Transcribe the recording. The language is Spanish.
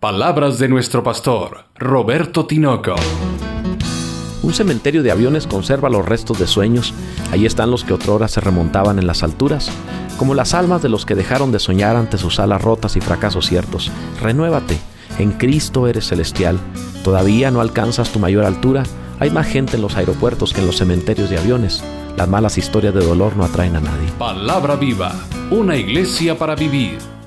Palabras de nuestro pastor, Roberto Tinoco. Un cementerio de aviones conserva los restos de sueños. Ahí están los que otrora se remontaban en las alturas, como las almas de los que dejaron de soñar ante sus alas rotas y fracasos ciertos. Renuévate. En Cristo eres celestial. Todavía no alcanzas tu mayor altura. Hay más gente en los aeropuertos que en los cementerios de aviones. Las malas historias de dolor no atraen a nadie. Palabra viva, una iglesia para vivir.